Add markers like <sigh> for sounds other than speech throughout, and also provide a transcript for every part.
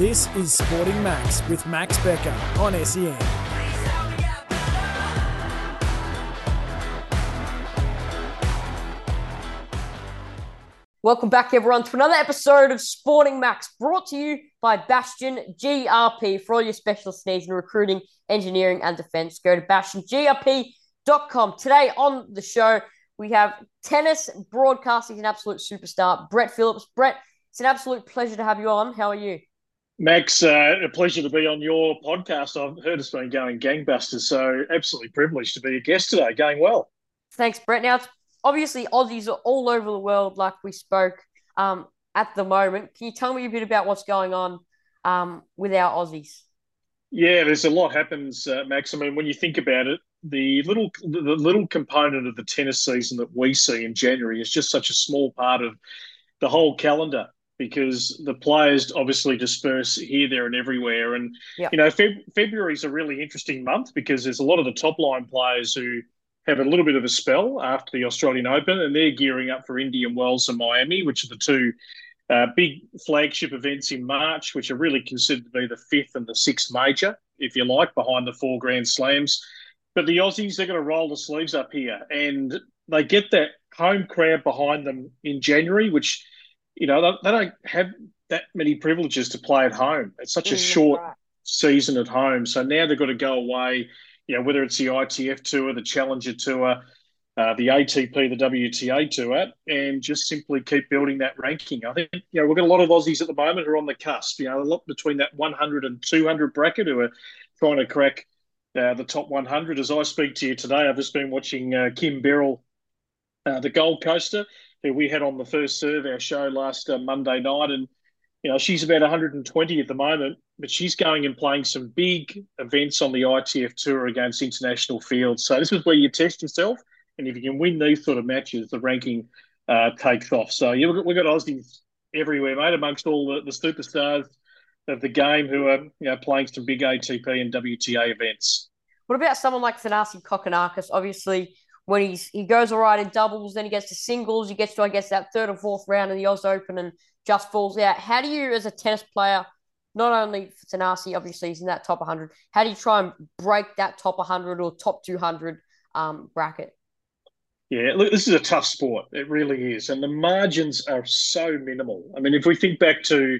This is Sporting Max with Max Becker on SEN. Welcome back, everyone, to another episode of Sporting Max, brought to you by Bastion GRP for all your specialist needs in recruiting, engineering, and defence. Go to bastiongrp.com. Today on the show, we have tennis broadcasting, an absolute superstar, Brett Phillips. Brett, it's an absolute pleasure to have you on. How are you? Max, uh, a pleasure to be on your podcast. I've heard it's been going gangbusters, so absolutely privileged to be a guest today. Going well. Thanks, Brett. Now, obviously Aussies are all over the world, like we spoke um, at the moment. Can you tell me a bit about what's going on um, with our Aussies? Yeah, there's a lot happens, uh, Max. I mean, when you think about it, the little the little component of the tennis season that we see in January is just such a small part of the whole calendar because the players obviously disperse here, there, and everywhere. And Yep. you know, Feb- February is a really interesting month because there's a lot of the top line players who have a little bit of a spell after the Australian Open, and they're gearing up for Indian Wells and Miami, which are the two uh, big flagship events in March, which are really considered to be the fifth and the sixth major, if you like, behind the four Grand Slams. But the Aussies, they're going to roll the sleeves up here, and they get that home crowd behind them in January, which you know they, they don't have that many privileges to play at home. It's such a Mm, short right. season at home. So now they've got to go away, you know, whether it's the ITF tour, the Challenger tour, uh, the ATP, the WTA tour, and just simply keep building that ranking. I think, you know, we've got a lot of Aussies at the moment who are on the cusp, you know, a lot between that 100 and 200 bracket who are trying to crack uh, the top 100. As I speak to you today, I've just been watching uh, Kim Birrell, uh, the Gold Coaster, who we had on the first serve our show last uh, Monday night, and you know she's about 120 at the moment, but she's going and playing some big events on the ITF tour against international fields. So this is where you test yourself, and if you can win these sort of matches, the ranking uh, takes off. So yeah, we've got, Aussies everywhere, mate, amongst all the, the superstars of the game who are you know playing some big ATP and WTA events. What about someone like Thanasi Kokkinakis? Obviously, when he's he goes all right in doubles, then he gets to singles, he gets to I guess that third or fourth round of the Oz Open and just falls out. How do you, as a tennis player, not only for Thanasi, obviously he's in that top 100, how do you try and break that top 100 or top 200 um, bracket? Yeah, look, this is a tough sport. It really is. And the margins are so minimal. I mean, if we think back to,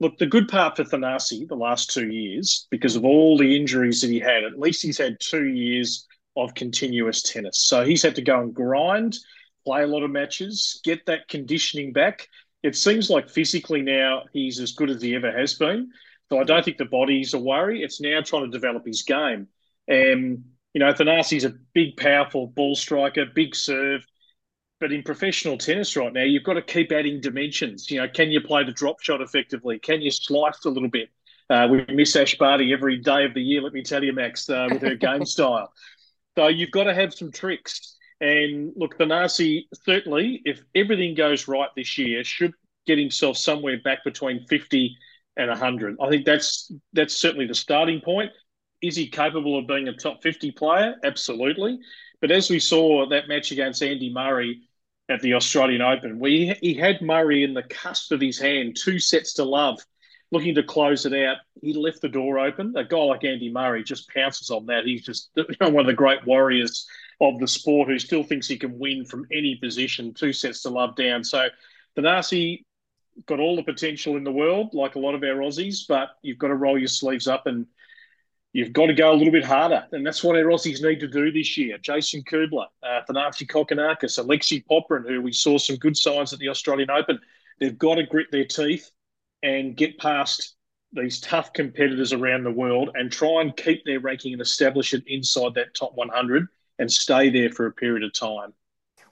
look, the good part for Thanasi the last two years, because of all the injuries that he had, at least he's had two years of continuous tennis. So he's had to go and grind, play a lot of matches, get that conditioning back. It seems like physically now he's as good as he ever has been. So I don't think the body's a worry. It's now trying to develop his game. And you know, Thanasi's a big, powerful ball striker, big serve. But in professional tennis right now, you've got to keep adding dimensions. You know, can you play the drop shot effectively? Can you slice a little bit? Uh, we miss Ash Barty every day of the year, let me tell you, Max, uh, with her <laughs> game style. So you've got to have some tricks. And look, Thanasi, certainly, if everything goes right this year, should get himself somewhere back between 50 and 100. I think that's that's certainly the starting point. Is he capable of being a top 50 player? Absolutely. But as we saw that match against Andy Murray at the Australian Open, we he had Murray in the cusp of his hand, two sets to love, looking to close it out. He left the door open. A guy like Andy Murray just pounces on that. He's just <laughs> one of the great warriors of the sport who still thinks he can win from any position, two sets to love down. So Thanasi got all the potential in the world, like a lot of our Aussies, but you've got to roll your sleeves up and you've got to go a little bit harder. And that's what our Aussies need to do this year. Jason Kubler, uh, Thanasi Kokkinakis, Alexei Popyrin, who we saw some good signs at the Australian Open. They've got to grit their teeth and get past these tough competitors around the world and try and keep their ranking and establish it inside that top 100 and stay there for a period of time.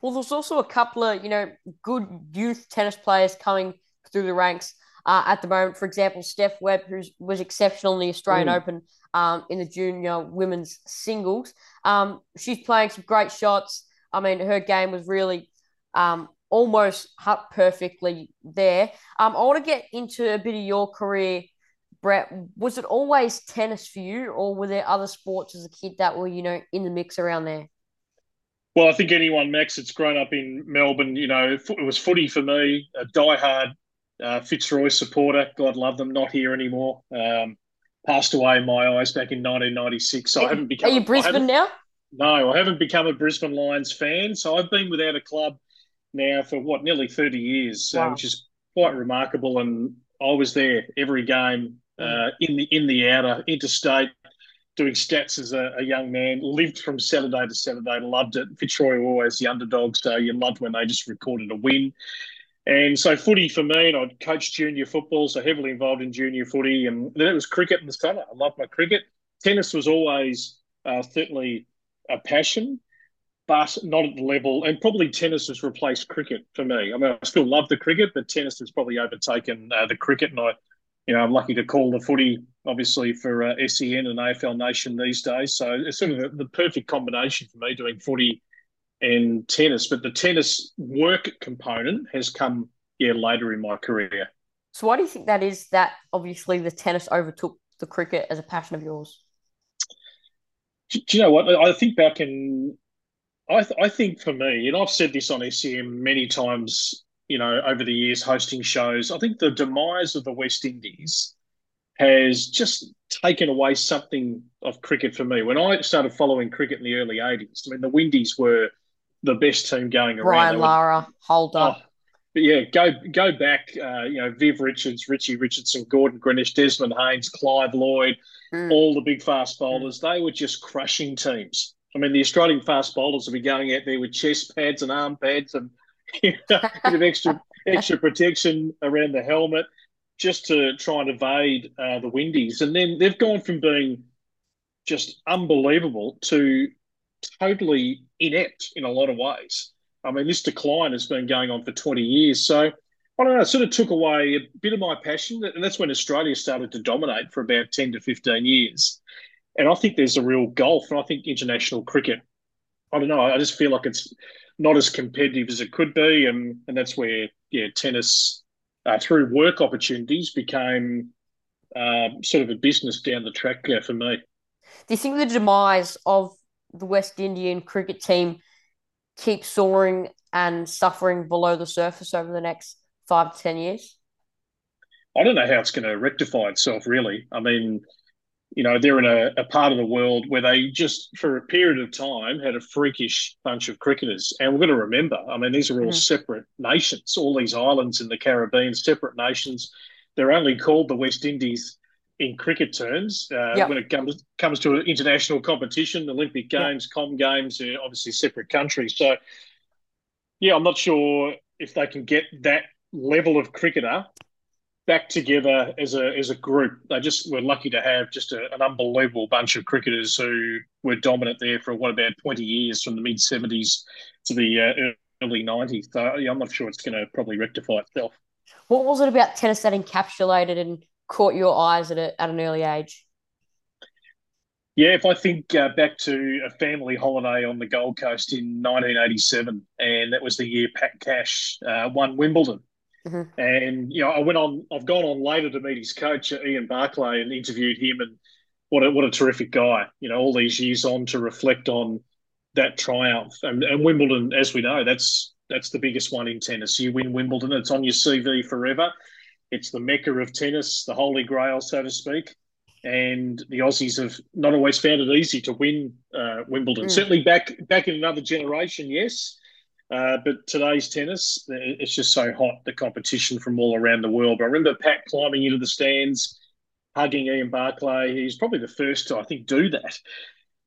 Well, there's also a couple of, you know, good youth tennis players coming through the ranks uh, at the moment. For example, Steph Webb, who was exceptional in the Australian Mm. Open um, in the junior women's singles. Um, she's playing some great shots. I mean, her game was really um, almost hut perfectly there. Um, I want to get into a bit of your career, Brett. Was it always tennis for you, or were there other sports as a kid that were, you know, in the mix around there? Well, I think anyone, Max, that's grown up in Melbourne, you know, it was footy for me, a diehard uh, Fitzroy supporter. God love them. Not here anymore. Um, passed away in my eyes back in 1996. So are, I haven't become. Are you Brisbane now? No, I haven't become a Brisbane Lions fan. So I've been without a club now for what nearly 30 years, wow. uh, which is quite remarkable. And I was there every game uh, in the in the outer interstate doing stats as a, a, young man, lived from Saturday to Saturday, loved it. Fitzroy were always the underdog, so you loved when they just recorded a win. And so footy for me, and I'd coached junior football, so heavily involved in junior footy. And then it was cricket in the summer. I loved my cricket. Tennis was always uh, certainly a passion, but not at the level. And probably tennis has replaced cricket for me. I mean, I still love the cricket, but tennis has probably overtaken uh, the cricket. And I, you know, I'm lucky to call the footy obviously for uh, SEN and AFL Nation these days. So it's sort of the, the perfect combination for me doing footy and tennis. But the tennis work component has come yeah later in my career. So why do you think that is? That obviously the tennis overtook the cricket as a passion of yours. Do, do you know what? I think back in, I th- I think for me, and I've said this on SEN many times. You know, over the years hosting shows, I think the demise of the West Indies has just taken away something of cricket for me. When I started following cricket in the early 80s, I mean, the Windies were the best team going around. Brian Lara, Holder. Oh, but yeah, go go back. Uh, you know, Viv Richards, Richie Richardson, Gordon Greenidge, Desmond Haynes, Clive Lloyd, mm. all the big fast bowlers. Mm. They were just crushing teams. I mean, the Australian fast bowlers would be going out there with chest pads and arm pads and <laughs> you know, a bit of extra <laughs> extra protection around the helmet just to try and evade uh, the Windies. And then they've gone from being just unbelievable to totally inept in a lot of ways. I mean, this decline has been going on for 20 years. So I don't know, it sort of took away a bit of my passion. And that's when Australia started to dominate for about 10 to 15 years. And I think there's a real gulf. And I think international cricket, I don't know, I just feel like it's not as competitive as it could be. And, and that's where, yeah, tennis uh, through work opportunities became uh, sort of a business down the track there for me. Do you think the demise of the West Indian cricket team keeps soaring and suffering below the surface over the next five to 10 years? I don't know how it's going to rectify itself, really. I mean, you know, they're in a, a, part of the world where they just, for a period of time, had a freakish bunch of cricketers. And we're going to remember, I mean, these are all mm. separate nations, all these islands in the Caribbean, separate nations. They're only called the West Indies in cricket terms uh, yep. when it comes comes to an international competition, Olympic Games, yep. Com Games, are obviously separate countries. So, yeah, I'm not sure if they can get that level of cricketer back together as a as a group. They just were lucky to have just a, an unbelievable bunch of cricketers who were dominant there for what about twenty years from the mid seventies to the uh, early nineties. So yeah, I'm not sure it's going to probably rectify itself. What was it about tennis that encapsulated and caught your eyes at a, at an early age? Yeah, if I think uh, back to a family holiday on the Gold Coast in 1987, and that was the year Pat Cash uh, won Wimbledon. Mm-hmm. And you know, I went on. I've gone on later to meet his coach, Ian Barclay, and interviewed him. And what a what a terrific guy! You know, all these years on to reflect on that triumph. And, and Wimbledon, as we know, that's that's the biggest one in tennis. You win Wimbledon, it's on your CV forever. It's the mecca of tennis, the holy grail, so to speak. And the Aussies have not always found it easy to win uh, Wimbledon. Mm. Certainly back back in another generation, yes. Uh, but today's tennis, it's just so hot, the competition from all around the world. But I remember Pat climbing into the stands, hugging Ian Barclay. He's probably the first to, I think, do that.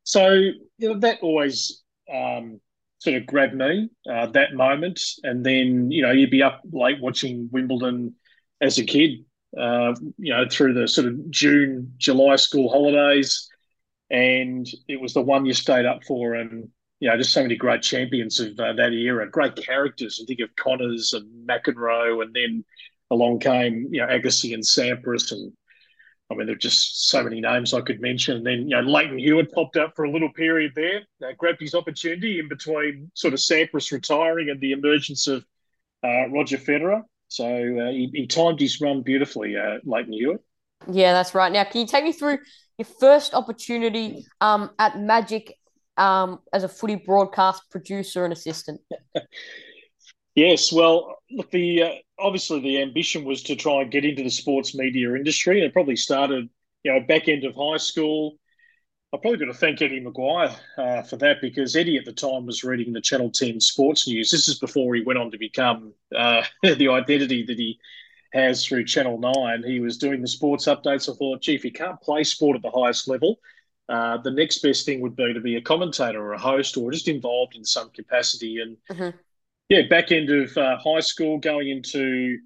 So, you know, that always um, sort of grabbed me, uh, that moment. And then, you know, you'd be up late watching Wimbledon as a kid, uh, you know, through the sort of June, July school holidays. And it was the one you stayed up for. And you know, just so many great champions of uh, that era, great characters. I think of Connors and McEnroe, and then along came, you know, Agassi and Sampras. And I mean, there are just so many names I could mention. And then, you know, Lleyton Hewitt popped up for a little period there, uh, grabbed his opportunity in between sort of Sampras retiring and the emergence of uh, Roger Federer. So uh, he, he, timed his run beautifully, uh, Lleyton Hewitt. Yeah, that's right. Now, can you take me through your first opportunity um, at Magic um, as a footy broadcast producer and assistant? <laughs> yes, well, look, the uh, obviously the ambition was to try and get into the sports media industry, and it probably started, you know, back end of high school. I probably got to thank Eddie McGuire uh, for that because Eddie at the time was reading the Channel 10 sports news. This is before he went on to become uh, <laughs> the identity that he has through Channel 9. He was doing the sports updates. I thought, gee, if he can't play sport at the highest level, uh, the next best thing would be to be a commentator or a host or just involved in some capacity. And mm-hmm. yeah, back end of uh, high school, going into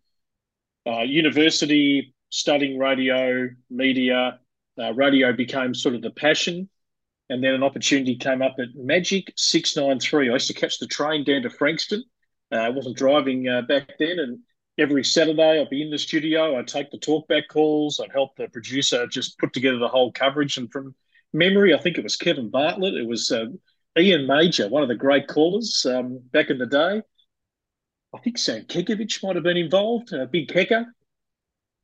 uh, university, studying radio, media. Uh, radio became sort of the passion. And then an opportunity came up at Magic 693. I used to catch the train down to Frankston. Uh, I wasn't driving uh, back then. And every Saturday I'd be in the studio. I'd take the talkback calls. I'd help the producer just put together the whole coverage. And from memory, I think it was Kevin Bartlett. It was uh, Ian Major, one of the great callers um, back in the day. I think Sam Kekovich might have been involved, uh, Big Kecker,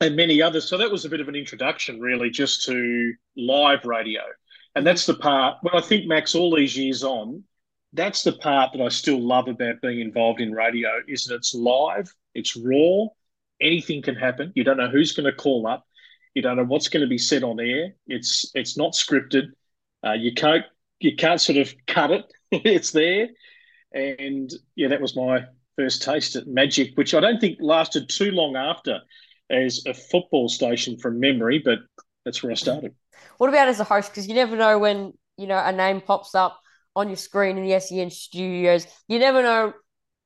and many others. So that was a bit of an introduction, really, just to live radio. And that's the part, when I think, Max, all these years on, that's the part that I still love about being involved in radio is that it's live, it's raw, anything can happen. You don't know who's going to call up. You don't know what's going to be said on air. It's it's not scripted. Uh, you can't you can't sort of cut it. <laughs> it's there, and yeah, that was my first taste at Magic, which I don't think lasted too long after as a football station from memory, but that's where I started. What about as a host? Because you never know when you know a name pops up on your screen in the SEN studios. You never know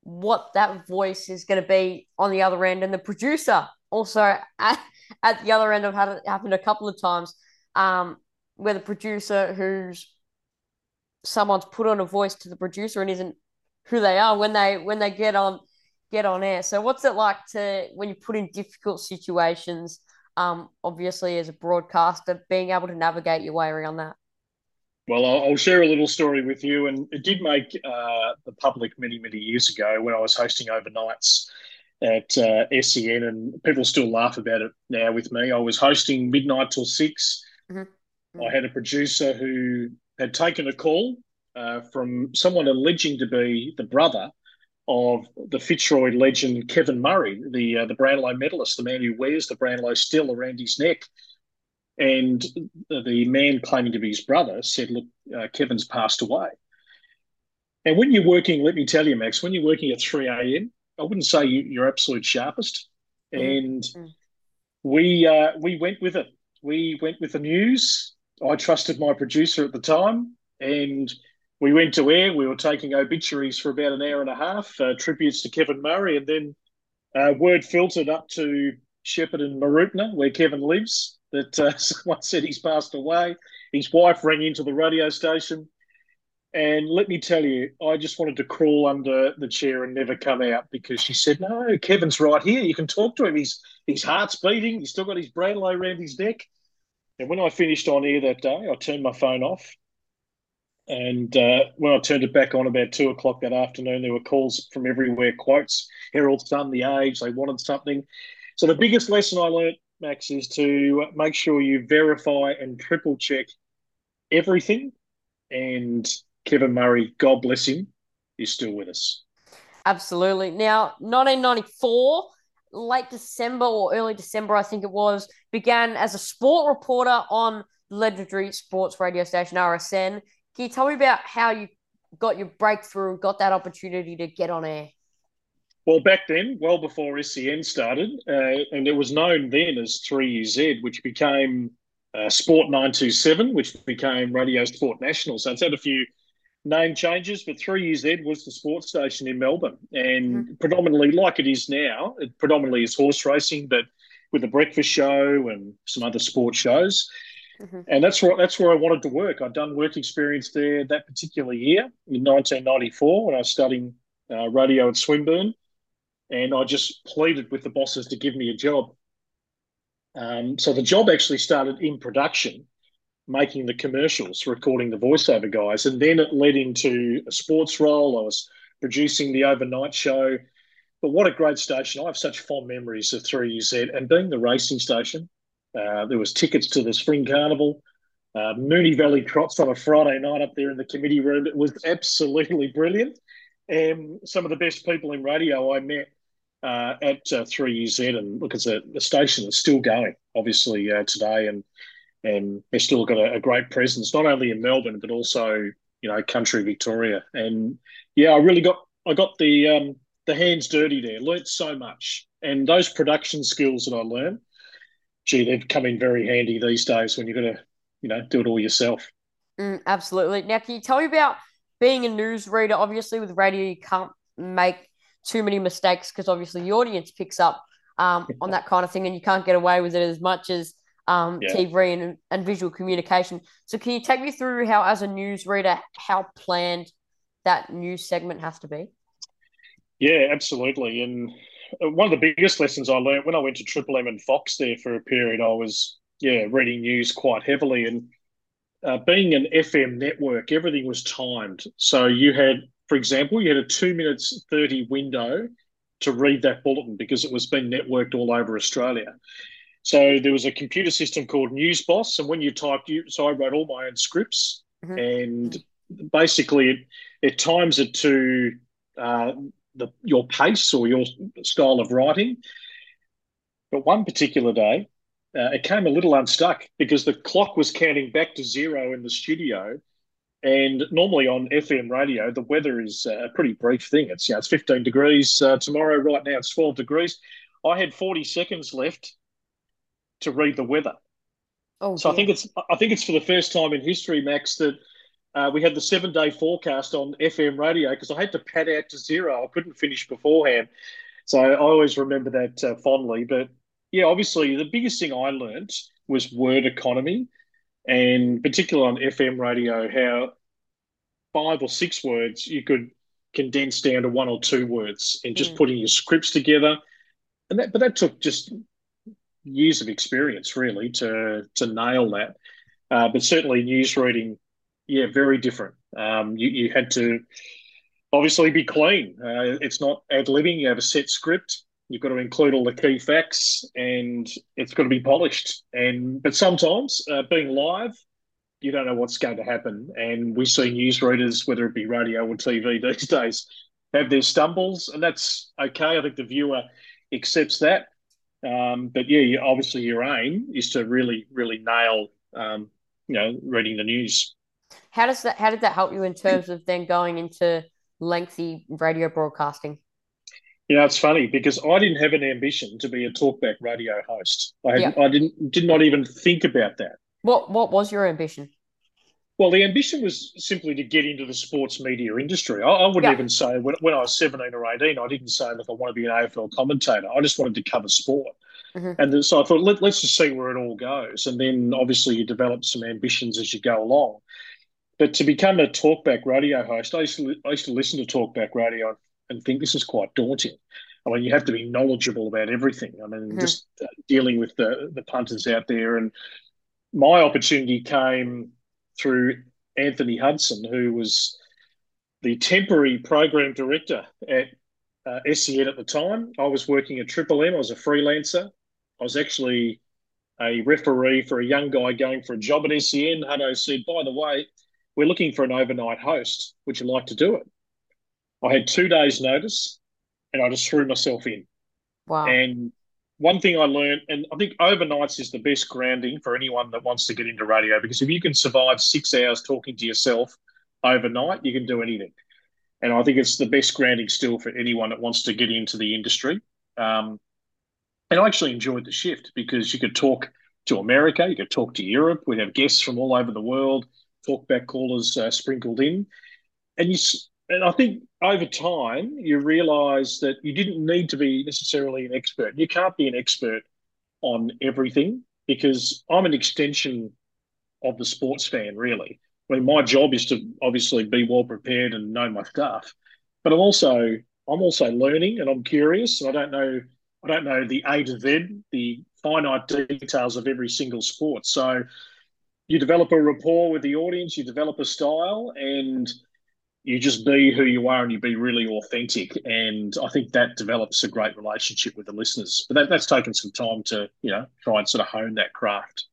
what that voice is going to be on the other end, and the producer also <laughs> at, the other end, I've had it happen a couple of times um, where the producer who's someone's put on a voice to the producer and isn't who they are when they when they get on get on air. So what's it like to when you put in difficult situations? Um, obviously, as a broadcaster, being able to navigate your way around that. Well, I'll, share a little story with you, and it did make uh, the public many, many years ago when I was hosting overnights at uh, SEN, and people still laugh about it now with me. I was hosting midnight till 6 mm-hmm. I had a producer who had taken a call uh, from someone alleging to be the brother of the Fitzroy legend Kevin Murray, the uh, the Brownlow medalist, the man who wears the Brownlow still around his neck. And the man claiming to be his brother said, "Look, uh, Kevin's passed away." And when you're working, let me tell you, Max, when you're working at 3 a.m., I wouldn't say you, are absolute sharpest. Mm. And mm. we uh, we went with it. We went with the news. I trusted my producer at the time, and we went to air. We were taking obituaries for about an hour and a half, uh, tributes to Kevin Murray, and then uh, word filtered up to Shepparton and Mooroopna, where Kevin lives, that uh, <laughs> someone said he's passed away. His wife rang into the radio station. And let me tell you, I just wanted to crawl under the chair and never come out because she said, "No, Kevin's right here. You can talk to him. He's his heart's beating. He's still got his Brownlow around his neck." And when I finished on air that day, I turned my phone off. And uh, when I turned it back on about two o'clock that afternoon, there were calls from everywhere, quotes, Herald Sun, The Age. They wanted something. So the biggest lesson I learned, Max, is to make sure you verify and triple check everything and Kevin Murray, God bless him, is still with us. Absolutely. Now, 1994, late December or early December, I think it was, began as a sport reporter on legendary sports radio station RSN. Can you tell me about how you got your breakthrough, got that opportunity to get on air? Well, back then, well before SEN started, uh, and it was known then as 3UZ, which became uh, Sport 927, which became Radio Sport National. So it's had a few name changes, but 3UZ was the sports station in Melbourne, and mm-hmm. predominantly, like it is now, it predominantly is horse racing, but with a breakfast show and some other sports shows. Mm-hmm. And that's where that's where I wanted to work. I'd done work experience there that particular year in 1994 when I was studying uh, radio at Swinburne, and I just pleaded with the bosses to give me a job. Um, so the job actually started in production making the commercials, recording the voiceover guys. And then it led into a sports role. I was producing the overnight show. But what a great station. I have such fond memories of 3UZ and being the racing station. Uh, there was tickets to the Spring Carnival, uh, Moonee Valley Trots on a Friday night up there in the committee room. It was absolutely brilliant. And some of the best people in radio I met uh, at uh, 3UZ, and look, it's a, a station that's still going, obviously, uh, today, and and they've still got a, a, great presence, not only in Melbourne, but also, you know, country Victoria. And yeah, I really got I got the um, the hands dirty there, learnt so much. And those production skills that I learned, gee, they've come in very handy these days when you've got to, you know, do it all yourself. Mm, absolutely. Now, can you tell me about being a news reader? Obviously, with radio, you can't make too many mistakes because obviously the audience picks up um, on that kind of thing, and you can't get away with it as much as um, yeah. TV and, and visual communication. So, can you take me through how, as a news reader, how planned that news segment has to be? Yeah, absolutely. And one of the biggest lessons I learned when I went to Triple M and Fox there for a period, I was yeah reading news quite heavily and uh, being an FM network, everything was timed. So you had, for example, you had a two minutes thirty window to read that bulletin because it was being networked all over Australia. So there was a computer system called NewsBoss, and when you typed, you so I wrote all my own scripts, mm-hmm. and basically it, it times it to uh, the, your pace or your style of writing. But one particular day, uh, it came a little unstuck because the clock was counting back to zero in the studio. And normally on FM radio, the weather is a pretty brief thing. It's you know, it's 15 degrees uh, tomorrow. Right now, it's 12 degrees. I had 40 seconds left to read the weather. Oh, so dear. I think it's I think it's for the first time in history, Max, that uh, we had the seven day forecast on FM radio because I had to pad out to zero. I couldn't finish beforehand. So I always remember that uh, fondly. But yeah, obviously, the biggest thing I learned was word economy, and particularly on FM radio, how five or six words you could condense down to one or two words and just mm. putting your scripts together. And that, but that took just years of experience really to to nail that. Uh, but certainly news reading yeah, very different. Um, you, you had to obviously be clean. Uh, it's not ad libbing. You have a set script. You've got to include all the key facts, and it's got to be polished. And but sometimes uh, being live, you don't know what's going to happen. And we see newsreaders, whether it be radio or TV <laughs> these days, have their stumbles, and that's okay. I think the viewer accepts that. Um, but yeah, you, obviously your aim is to really, really nail, um, you know, reading the news. How does that? How did that help you in terms of then going into lengthy radio broadcasting? You know, it's funny because I didn't have an ambition to be a talkback radio host. I had, I didn't did not even think about that. What What was your ambition? Well, the ambition was simply to get into the sports media industry. I, I wouldn't yeah. even say when, when I was 17 or 18, I didn't say, look, I want to be an AFL commentator. I just wanted to cover sport. Mm-hmm. And so I thought, Let, us just see where it all goes. And then obviously you develop some ambitions as you go along. But to become a talkback radio host, I used to, I used to listen to talkback radio and think this is quite daunting. I mean, you have to be knowledgeable about everything. I mean, mm-hmm. just uh, dealing with the, the punters out there. And my opportunity came through Anthony Hudson, who was the temporary program director at uh, SEN at the time. I was working at Triple M. I was a freelancer. I was actually a referee for a young guy going for a job at SEN. Hutto said, by the way, we're looking for an overnight host. Would you like to do it? I had two days' notice and I just threw myself in. Wow. And one thing I learned, and I think overnights is the best grounding for anyone that wants to get into radio because if you can survive six hours talking to yourself overnight, you can do anything. And I think it's the best grounding still for anyone that wants to get into the industry. Um, and I actually enjoyed the shift because you could talk to America, you could talk to Europe, we'd have guests from all over the world talkback callers uh, sprinkled in, and you and I think over time you realise that you didn't need to be necessarily an expert. You can't be an expert on everything because I'm an extension of the sports fan, really. I mean, my job is to obviously be well prepared and know my stuff, but I'm also I'm also learning and I'm curious and I don't know I don't know the A to Z, the finite details of every single sport. So you develop a rapport with the audience, you develop a style, and you just be who you are and you be really authentic. And I think that develops a great relationship with the listeners. But that, that's taken some time to, you know, try and sort of hone that craft.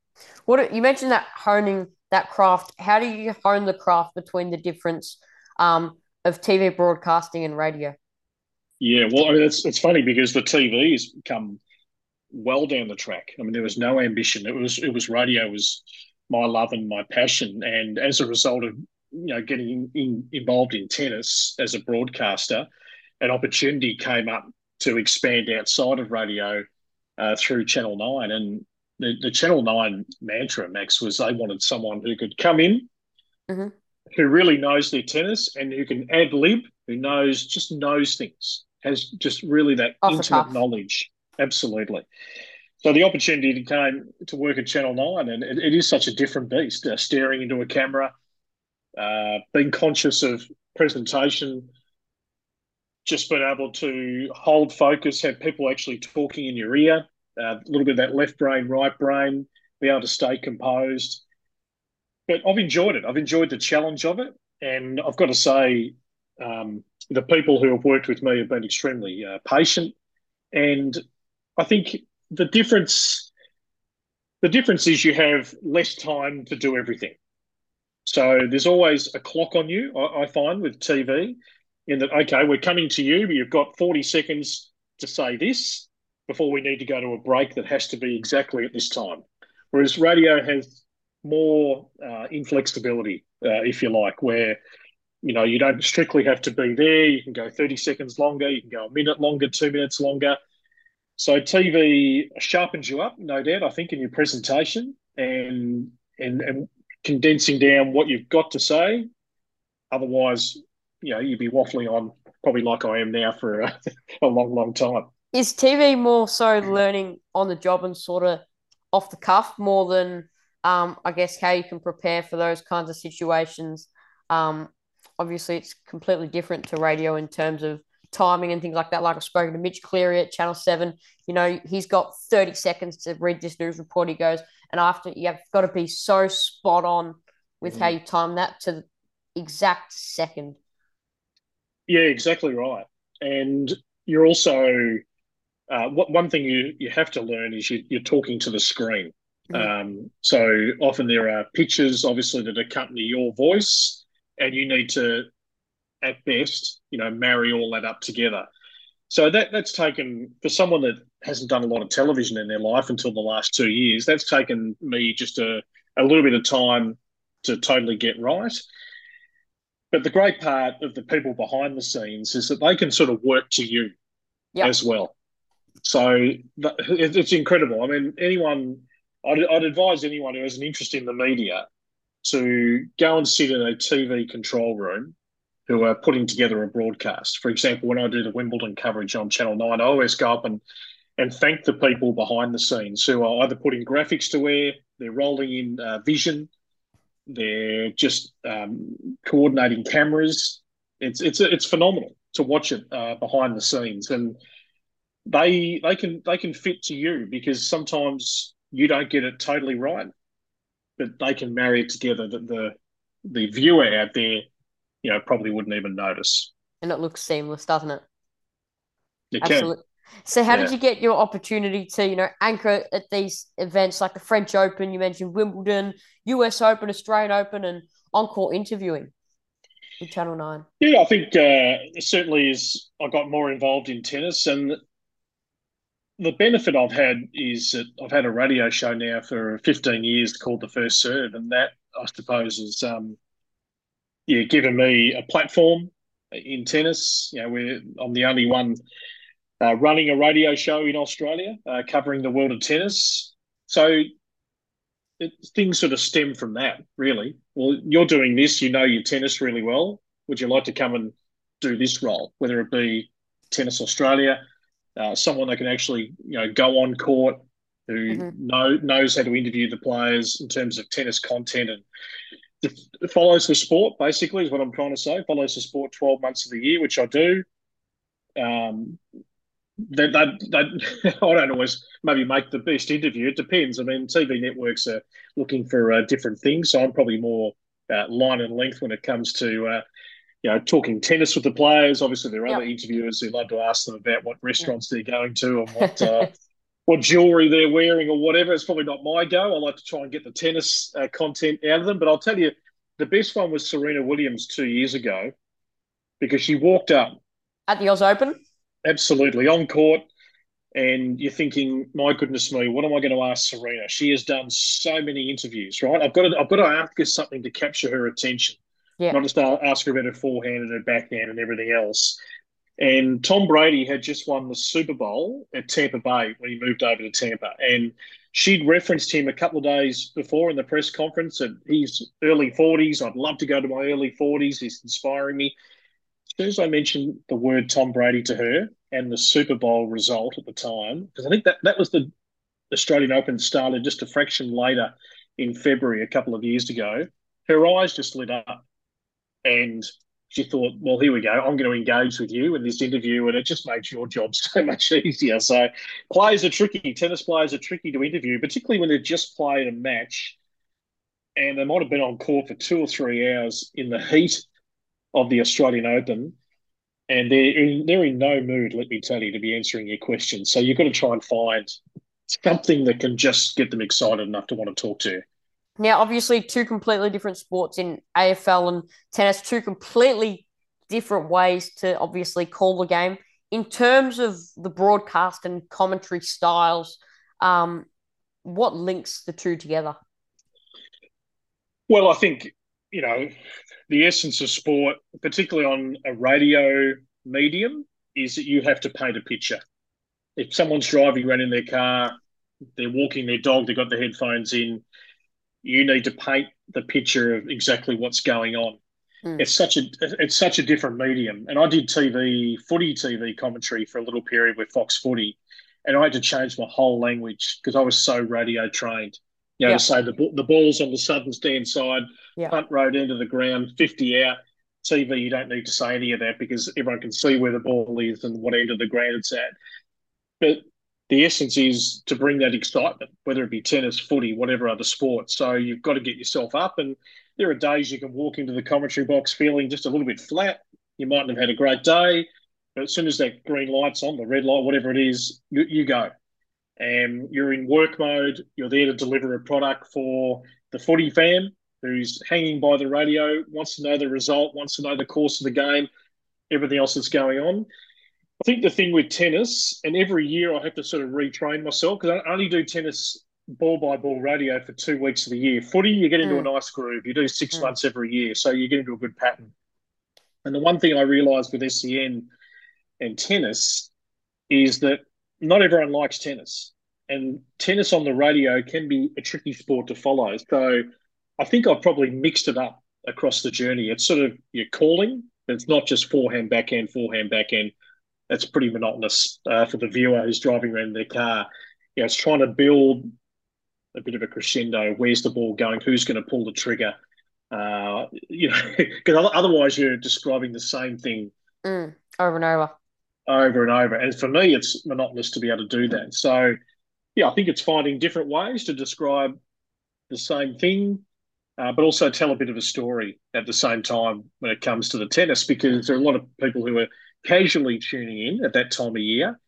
What you mentioned that honing that craft. How do you hone the craft between the difference um, of TV broadcasting and radio? Yeah, well, I mean, it's it's funny because the TV has come well down the track. I mean, there was no ambition. It was it was radio was my love and my passion, and as a result of you know getting in, involved in tennis as a broadcaster, an opportunity came up to expand outside of radio uh, through Channel Nine, and the, the Channel Nine mantra, Max, was they wanted someone who could come in, mm-hmm. who really knows their tennis, and who can ad lib, who knows just knows things, has just really that Off intimate knowledge. Absolutely. So the opportunity to came to work at Channel Nine, and it, it is such a different beast. Uh, staring into a camera, uh, being conscious of presentation, just being able to hold focus, have people actually talking in your ear, uh, a little bit of that left brain, right brain, be able to stay composed. But I've enjoyed it. I've enjoyed the challenge of it. And I've got to say, um, the people who have worked with me have been extremely uh, patient. And I think the difference, the difference is you have less time to do everything. So there's always a clock on you, I, I find, with TV in that, okay, we're coming to you, but you've got 40 seconds to say this before we need to go to a break that has to be exactly at this time. Whereas radio has more uh, inflexibility, uh, if you like, where you know you don't strictly have to be there. You can go 30 seconds longer, you can go a minute longer, two minutes longer. So TV sharpens you up, no doubt. I think in your presentation and and and condensing down what you've got to say. Otherwise, you know, you'd be waffling on probably like I am now for a, <laughs> a long, long time. Is TV more so learning on the job and sort of off the cuff more than, um, I guess, how you can prepare for those kinds of situations? Um, obviously, it's completely different to radio in terms of timing and things like that. Like I've spoken to Mitch Cleary at Channel 7, you know, he's got 30 seconds to read this news report. He goes, and after you've got to be so spot on with mm. how you time that to the exact second. Yeah, exactly right. And you're also uh, what one thing you you have to learn is you, you're talking to the screen. Mm. Um, so often there are pictures, obviously, that accompany your voice, and you need to, at best, you know, marry all that up together. So that that's taken for someone that hasn't done a lot of television in their life until the last two years. That's taken me just a, a little bit of time to totally get right. But the great part of the people behind the scenes is that they can sort of work to you yep. as well. So it's incredible. I mean, anyone, I'd, I'd advise anyone who has an interest in the media to go and sit in a TV control room who are putting together a broadcast. For example, when I do the Wimbledon coverage on Channel 9, I always go up and, and thank the people behind the scenes who are either putting graphics to air, they're rolling in uh, vision, they're just um, coordinating cameras. It's it's it's phenomenal to watch it uh, behind the scenes, and they they can they can fit to you because sometimes you don't get it totally right, but they can marry it together that the the viewer out there, you know, probably wouldn't even notice. And it looks seamless, doesn't it? It Absolutely. So, how yeah. did you get your opportunity to, you know, anchor at these events like the French Open? You mentioned Wimbledon, US Open, Australian Open, and encore interviewing with Channel Nine. Yeah, I think uh, certainly as I got more involved in tennis, and the benefit I've had is that I've had a radio show now for 15 years called The First Serve, and that I suppose has um, yeah given me a platform in tennis. You know, where I'm the only one uh, running a radio show in Australia, uh, covering the world of tennis. So it, things sort of stem from that, really. Well, you're doing this, you know your tennis really well. Would you like to come and do this role, whether it be Tennis Australia, uh, someone that can actually you know go on court, who mm-hmm. know knows how to interview the players in terms of tennis content and follows the sport basically is what I'm trying to say. Follows the sport 12 months of the year, which I do. Um, that that that <laughs> I don't always maybe make the best interview. It depends. I mean, TV networks are looking for uh, different things, so I'm probably more uh, line and length when it comes to uh, you know talking tennis with the players. Obviously, there are yep. other interviewers who love to ask them about what restaurants they're going to and what. <laughs> Uh, what jewelry they're wearing or whatever. It's probably not my go. I like to try and get the tennis uh, content out of them. But I'll tell you, the best one was Serena Williams two years ago because she walked up at the Oz Open absolutely on court. And you're thinking, my goodness me, what am I going to ask Serena? She has done so many interviews, right? I've got to, I've got to ask her something to capture her attention. Yeah. Not just ask her about her forehand and her backhand and everything else. And Tom Brady had just won the Super Bowl at Tampa Bay when he moved over to Tampa. And she'd referenced him a couple of days before in the press conference that he's early 40s. I'd love to go to my early 40s. He's inspiring me. Soon as I mentioned the word Tom Brady to her and the Super Bowl result at the time, because I think that, that was the Australian Open started just a fraction later in February a couple of years ago, her eyes just lit up. And she thought, well, here we go. I'm going to engage with you in this interview, and it just makes your job <laughs> so much easier. So, players are tricky. Tennis players are tricky to interview, particularly when they've just played a match and they might have been on court for two or three hours in the heat of the Australian Open. And they're in, they're in no mood, let me tell you, to be answering your questions. So, you've got to try and find something that can just get them excited enough to want to talk to you. Now, obviously, two completely different sports in AFL and tennis, two completely different ways to obviously call the game. In terms of the broadcast and commentary styles, um, what links the two together? Well, I think, you know, the essence of sport, particularly on a radio medium, is that you have to paint a picture. If someone's driving around in their car, they're walking their dog, they've got the headphones in, you need to paint the picture of exactly what's going on. Mm. It's such a it's such a different medium. And I did TV, footy TV commentary for a little period with Fox Footy, and I had to change my whole language because I was so radio trained. You know, to say the the ball's on the southern stand side, punt road into the ground, fifty out. TV, you don't need to say any of that because everyone can see where the ball is and what end of the ground it's at. But the essence is to bring that excitement, whether it be tennis, footy, whatever other sport. So you've got to get yourself up. And there are days you can walk into the commentary box feeling just a little bit flat. You mightn't have had a great day, but as soon as that green light's on, the red light, whatever it is, you, you go. And you're in work mode. You're there to deliver a product for the footy fan who's hanging by the radio, wants to know the result, wants to know the course of the game, everything else that's going on. I think the thing with tennis, and every year I have to sort of retrain myself because I only do tennis ball by ball radio for two weeks of the year. Footy, you get into mm. a nice groove. You do six mm. months every year, so you get into a good pattern. And the one thing I realised with SEN and tennis is that not everyone likes tennis, and tennis on the radio can be a tricky sport to follow. So I think I've probably mixed it up across the journey. It's sort of your calling. It's not just forehand, backhand, forehand, backhand it's pretty monotonous uh, for the viewer who's driving around their car. You know, it's trying to build a bit of a crescendo. Where's the ball going? Who's going to pull the trigger? Uh, you know, <laughs> because otherwise you're describing the same thing mm, over and over, over and over. And for me, it's monotonous to be able to do that. So, yeah, I think it's finding different ways to describe the same thing, uh, but also tell a bit of a story at the same time when it comes to the tennis, because there are a lot of people who are casually tuning in at that time of year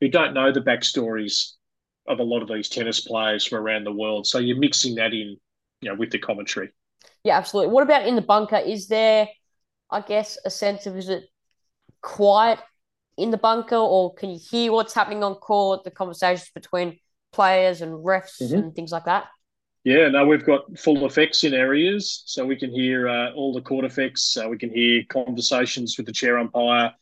who don't know the backstories of a lot of these tennis players from around the world. So you're mixing that in, you know, with the commentary. Yeah, absolutely. What about in the bunker? Is there, I guess, a sense of is it quiet in the bunker, or can you hear what's happening on court, the conversations between players and refs mm-hmm. and things like that? Yeah, no, we've got full effects in areas, so we can hear uh, all the court effects. Uh, we can hear conversations with the chair umpire.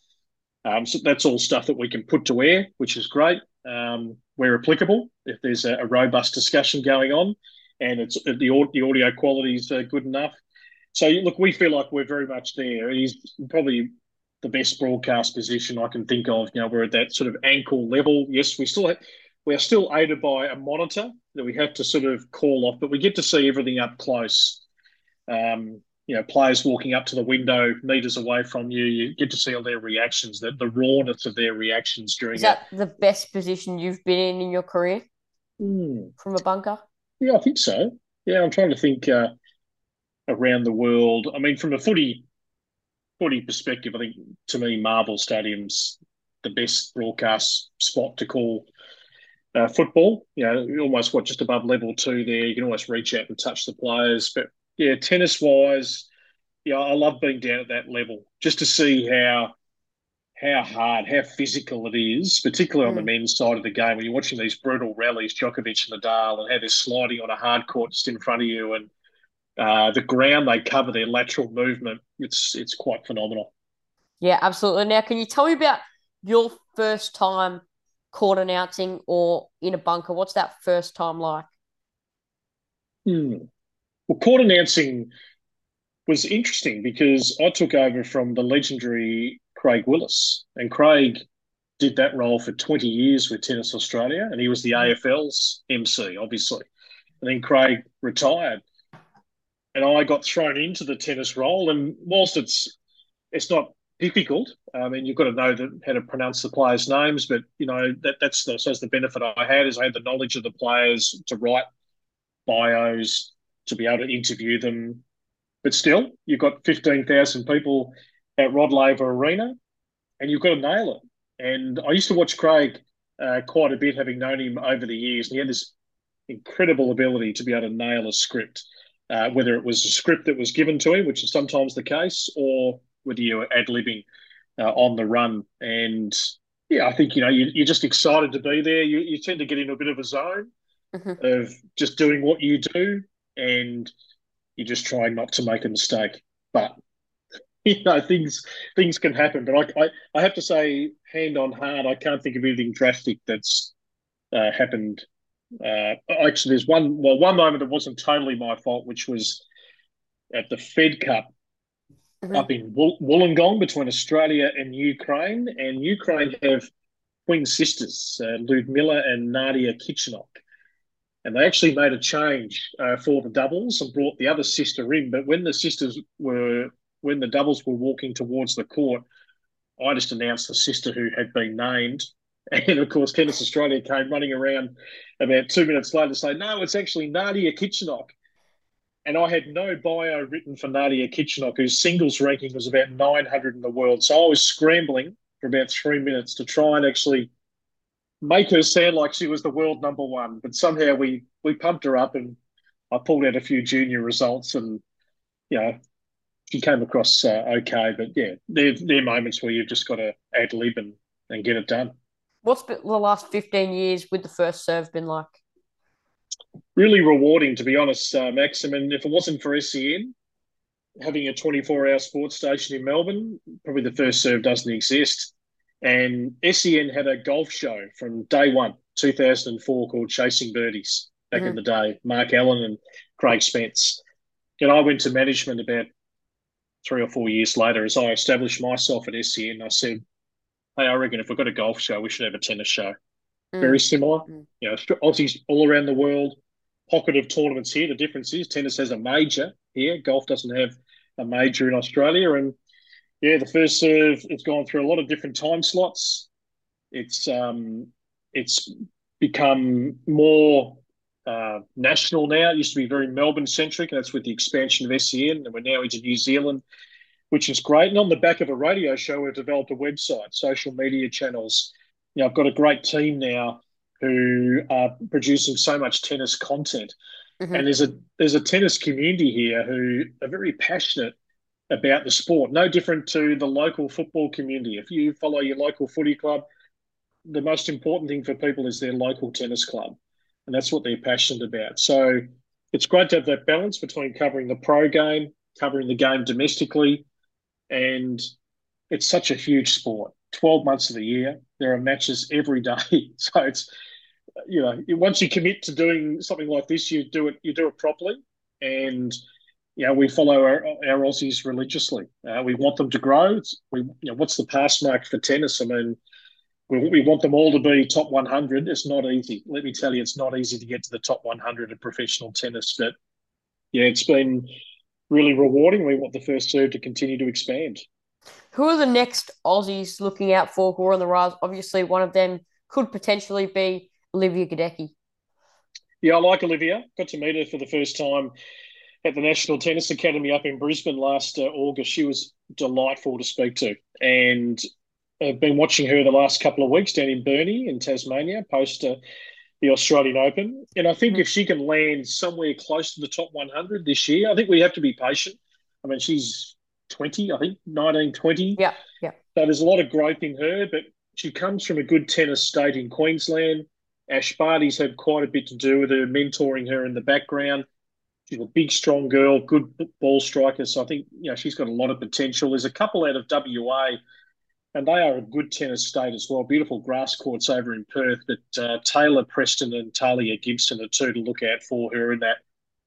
Um, so that's all stuff that we can put to air, which is great. Um, where applicable, if there's a, a, robust discussion going on, and it's the the audio quality is uh, good enough. So look, we feel like we're very much there. It is probably the best broadcast position I can think of. You know, we're at that sort of ankle level. Yes, we still have, we are still aided by a monitor that we have to sort of call off, but we get to see everything up close. Um, you know, players walking up to the window meters away from you, you get to see all their reactions, the, the rawness of their reactions during Is that it. the best position you've been in in your career mm. from a bunker? Yeah, I think so. Yeah, I'm trying to think uh, around the world. I mean, from a footy footy perspective, I think to me, Marvel Stadium's the best broadcast spot to call uh, football. You know, almost what just above level two there. You can almost reach out and touch the players, but yeah, tennis wise, yeah, I love being down at that level just to see how how hard, how physical it is, particularly on Mm. the men's side of the game when you're watching these brutal rallies, Djokovic and Nadal, and how they're sliding on a hard court just in front of you, and uh, the ground they cover, their lateral movement, it's it's quite phenomenal. Yeah, absolutely. Now, can you tell me about your first time court announcing or in a bunker? What's that first time like? Hmm. Well, court announcing was interesting because I took over from the legendary Craig Willis, and Craig did that role for 20 years with Tennis Australia, and he was the AFL's MC, obviously. And then Craig retired, and I got thrown into the tennis role. And whilst it's it's not difficult, I mean, you've got to know how to pronounce the players' names, but you know that that's the, so the benefit I had is I had the knowledge of the players to write bios, to be able to interview them. But still, you've got 15,000 people at Rod Laver Arena and you've got to nail it. And I used to watch Craig uh, quite a bit, having known him over the years. And he had this incredible ability to be able to nail a script, uh, whether it was a script that was given to him, which is sometimes the case, or whether you were ad libbing uh, on the run. And yeah, I think, you know, you, are just excited to be there. You, you tend to get into a bit of a zone Mhm. of just doing what you do and you just try not to make a mistake. But <laughs> you know, things things can happen. But I I, I have to say, hand on heart, I can't think of anything drastic that's uh, happened. Uh, actually, there's one well one moment that wasn't totally my fault, which was at the Fed Cup Mhm. up in Woll- Wollongong between Australia and Ukraine, and Ukraine have twin sisters, uh, Ludmila and Nadia Kichenok. And they actually made a change uh, for the doubles and brought the other sister in. But when the sisters were, when the doubles were walking towards the court, I just announced the sister who had been named. And of course, Tennis Australia came running around about two minutes later to say, no, it's actually Nadia Kichenok. And I had no bio written for Nadia Kichenok, whose singles ranking was about 900 in the world. So I was scrambling for about three minutes to try and actually make her sound like she was the world number one. But somehow we we pumped her up, and I pulled out a few junior results, and you know she came across uh, okay. But yeah, there there are moments where you've just got to ad lib and, and get it done. What's been the last 15 years with the first serve been like? Really rewarding, to be honest, uh, Max. I mean, if it wasn't for SEN, having a 24 hour sports station in Melbourne, probably the first serve doesn't exist. And SEN had a golf show from day one, 2004, called Chasing Birdies back in Mhm. the day. Mark Allen and Craig Spence. And I went to management about three or four years later as I established myself at SEN. I said, Hey, I reckon if we've got a golf show, we should have a tennis show. Mm. Very similar. Mm. You know, Aussies all around the world, pocket of tournaments here. The difference is tennis has a major here. Golf doesn't have a major in Australia. And yeah, the first serve, it's gone through a lot of different time slots. It's um, it's become more uh, national now. It used to be very Melbourne centric, and that's with the expansion of SEN, and we're now into New Zealand, which is great. And on the back of a radio show, we've developed a website, social media channels. You know, I've got a great team now who are producing so much tennis content. Mhm. And there's a there's a tennis community here who are very passionate about the sport. No different to the local football community. If you follow your local footy club, the most important thing for people is their local tennis club, and that's what they're passionate about. So it's great to have that balance between covering the pro game, covering the game domestically, and it's such a huge sport. Twelve months of the year, there are matches every day. <laughs> So it's you know once you commit to doing something like this, you do it you do it properly, and you know we follow our, our Aussies religiously. Uh, we want them to grow. It's, we you know what's the pass mark for tennis? I mean. We, we want them all to be top 100. It's not easy. Let me tell you, it's not easy to get to the top 100 of professional tennis. But yeah, it's been really rewarding. We want the first serve to continue to expand. Who are the next Aussies looking out for who are on the rise? Obviously, one of them could potentially be Olivia Gadecki. Yeah, I like Olivia. Got to meet her for the first time at the National Tennis Academy up in Brisbane last uh, August. She was delightful to speak to. And I've been watching her the last couple of weeks down in Burnie in Tasmania post uh, the Australian Open. And I think Mhm. if she can land somewhere close to the top 100 this year, I think we have to be patient. I mean, she's 20, I think, 19, 20. Yeah, yeah. So there's a lot of growth in her, but she comes from a good tennis state in Queensland. Ash Barty's had quite a bit to do with her, mentoring her in the background. She's a big, strong girl, good ball striker. So I think you know she's got a lot of potential. There's a couple out of WA, and they are a good tennis state as well. Beautiful grass courts over in Perth. But uh, Taylor Preston and Talia Gibson are two to look out for her in that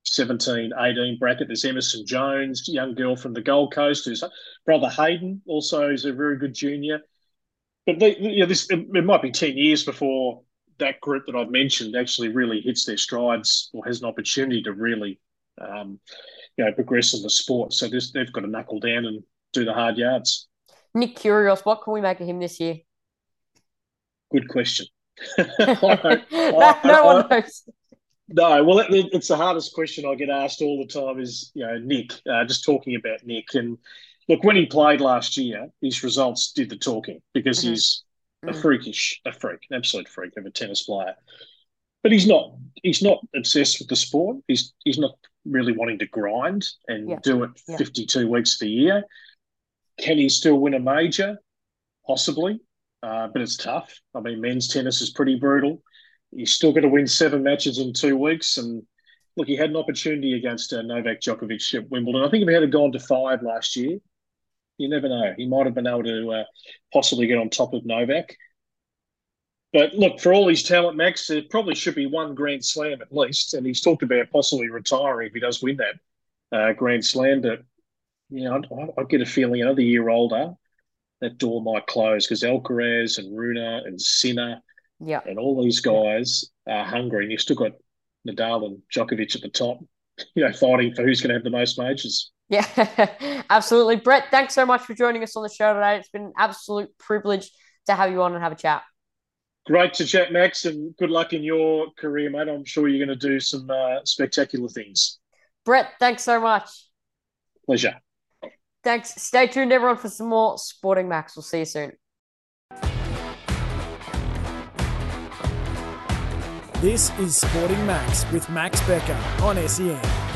17, 18 bracket. There's Emerson Jones, young girl from the Gold Coast, whose brother Hayden also is a very good junior. But they, you know, this it, it might be 10 years before that group that I've mentioned actually really hits their strides or has an opportunity to really um, you know, progress in the sport. So they've got to knuckle down and do the hard yards. Nick Kyrgios, what can we make of him this year? Good question. <laughs> <laughs> <laughs> no, no one knows. No, well, it's the hardest question I get asked all the time. Is you know Nick, uh, just talking about Nick, and look when he played last year, his results did the talking because mm-hmm. he's a mm. freakish, a freak, an absolute freak of a tennis player. But he's not. He's not obsessed with the sport. He's he's not really wanting to grind and yeah. do it yeah. 52 weeks of the year. Can he still win a major? Possibly, uh, but it's tough. I mean, men's tennis is pretty brutal. He's still going to win seven matches in two weeks. And look, he had an opportunity against uh, Novak Djokovic at Wimbledon. I think if he had gone to five last year, you never know. He might have been able to uh, possibly get on top of Novak. But look, for all his talent, Max, there probably should be one Grand Slam at least. And he's talked about possibly retiring if he does win that uh, Grand Slam. But, you know, I, I get a feeling another year older, that door might close because Alcaraz and Rune and Sinner yeah. and all these guys are hungry. And you've still got Nadal and Djokovic at the top, <laughs> you know, fighting for who's going to have the most majors. Yeah, <laughs> absolutely. Brett, thanks so much for joining us on the show today. It's been an absolute privilege to have you on and have a chat. Great to chat, Max, and good luck in your career, mate. I'm sure you're going to do some uh, spectacular things. Brett, thanks so much. Pleasure. Thanks. Stay tuned, everyone, for some more Sporting Max. We'll see you soon. This is Sporting Max with Max Becker on SEN.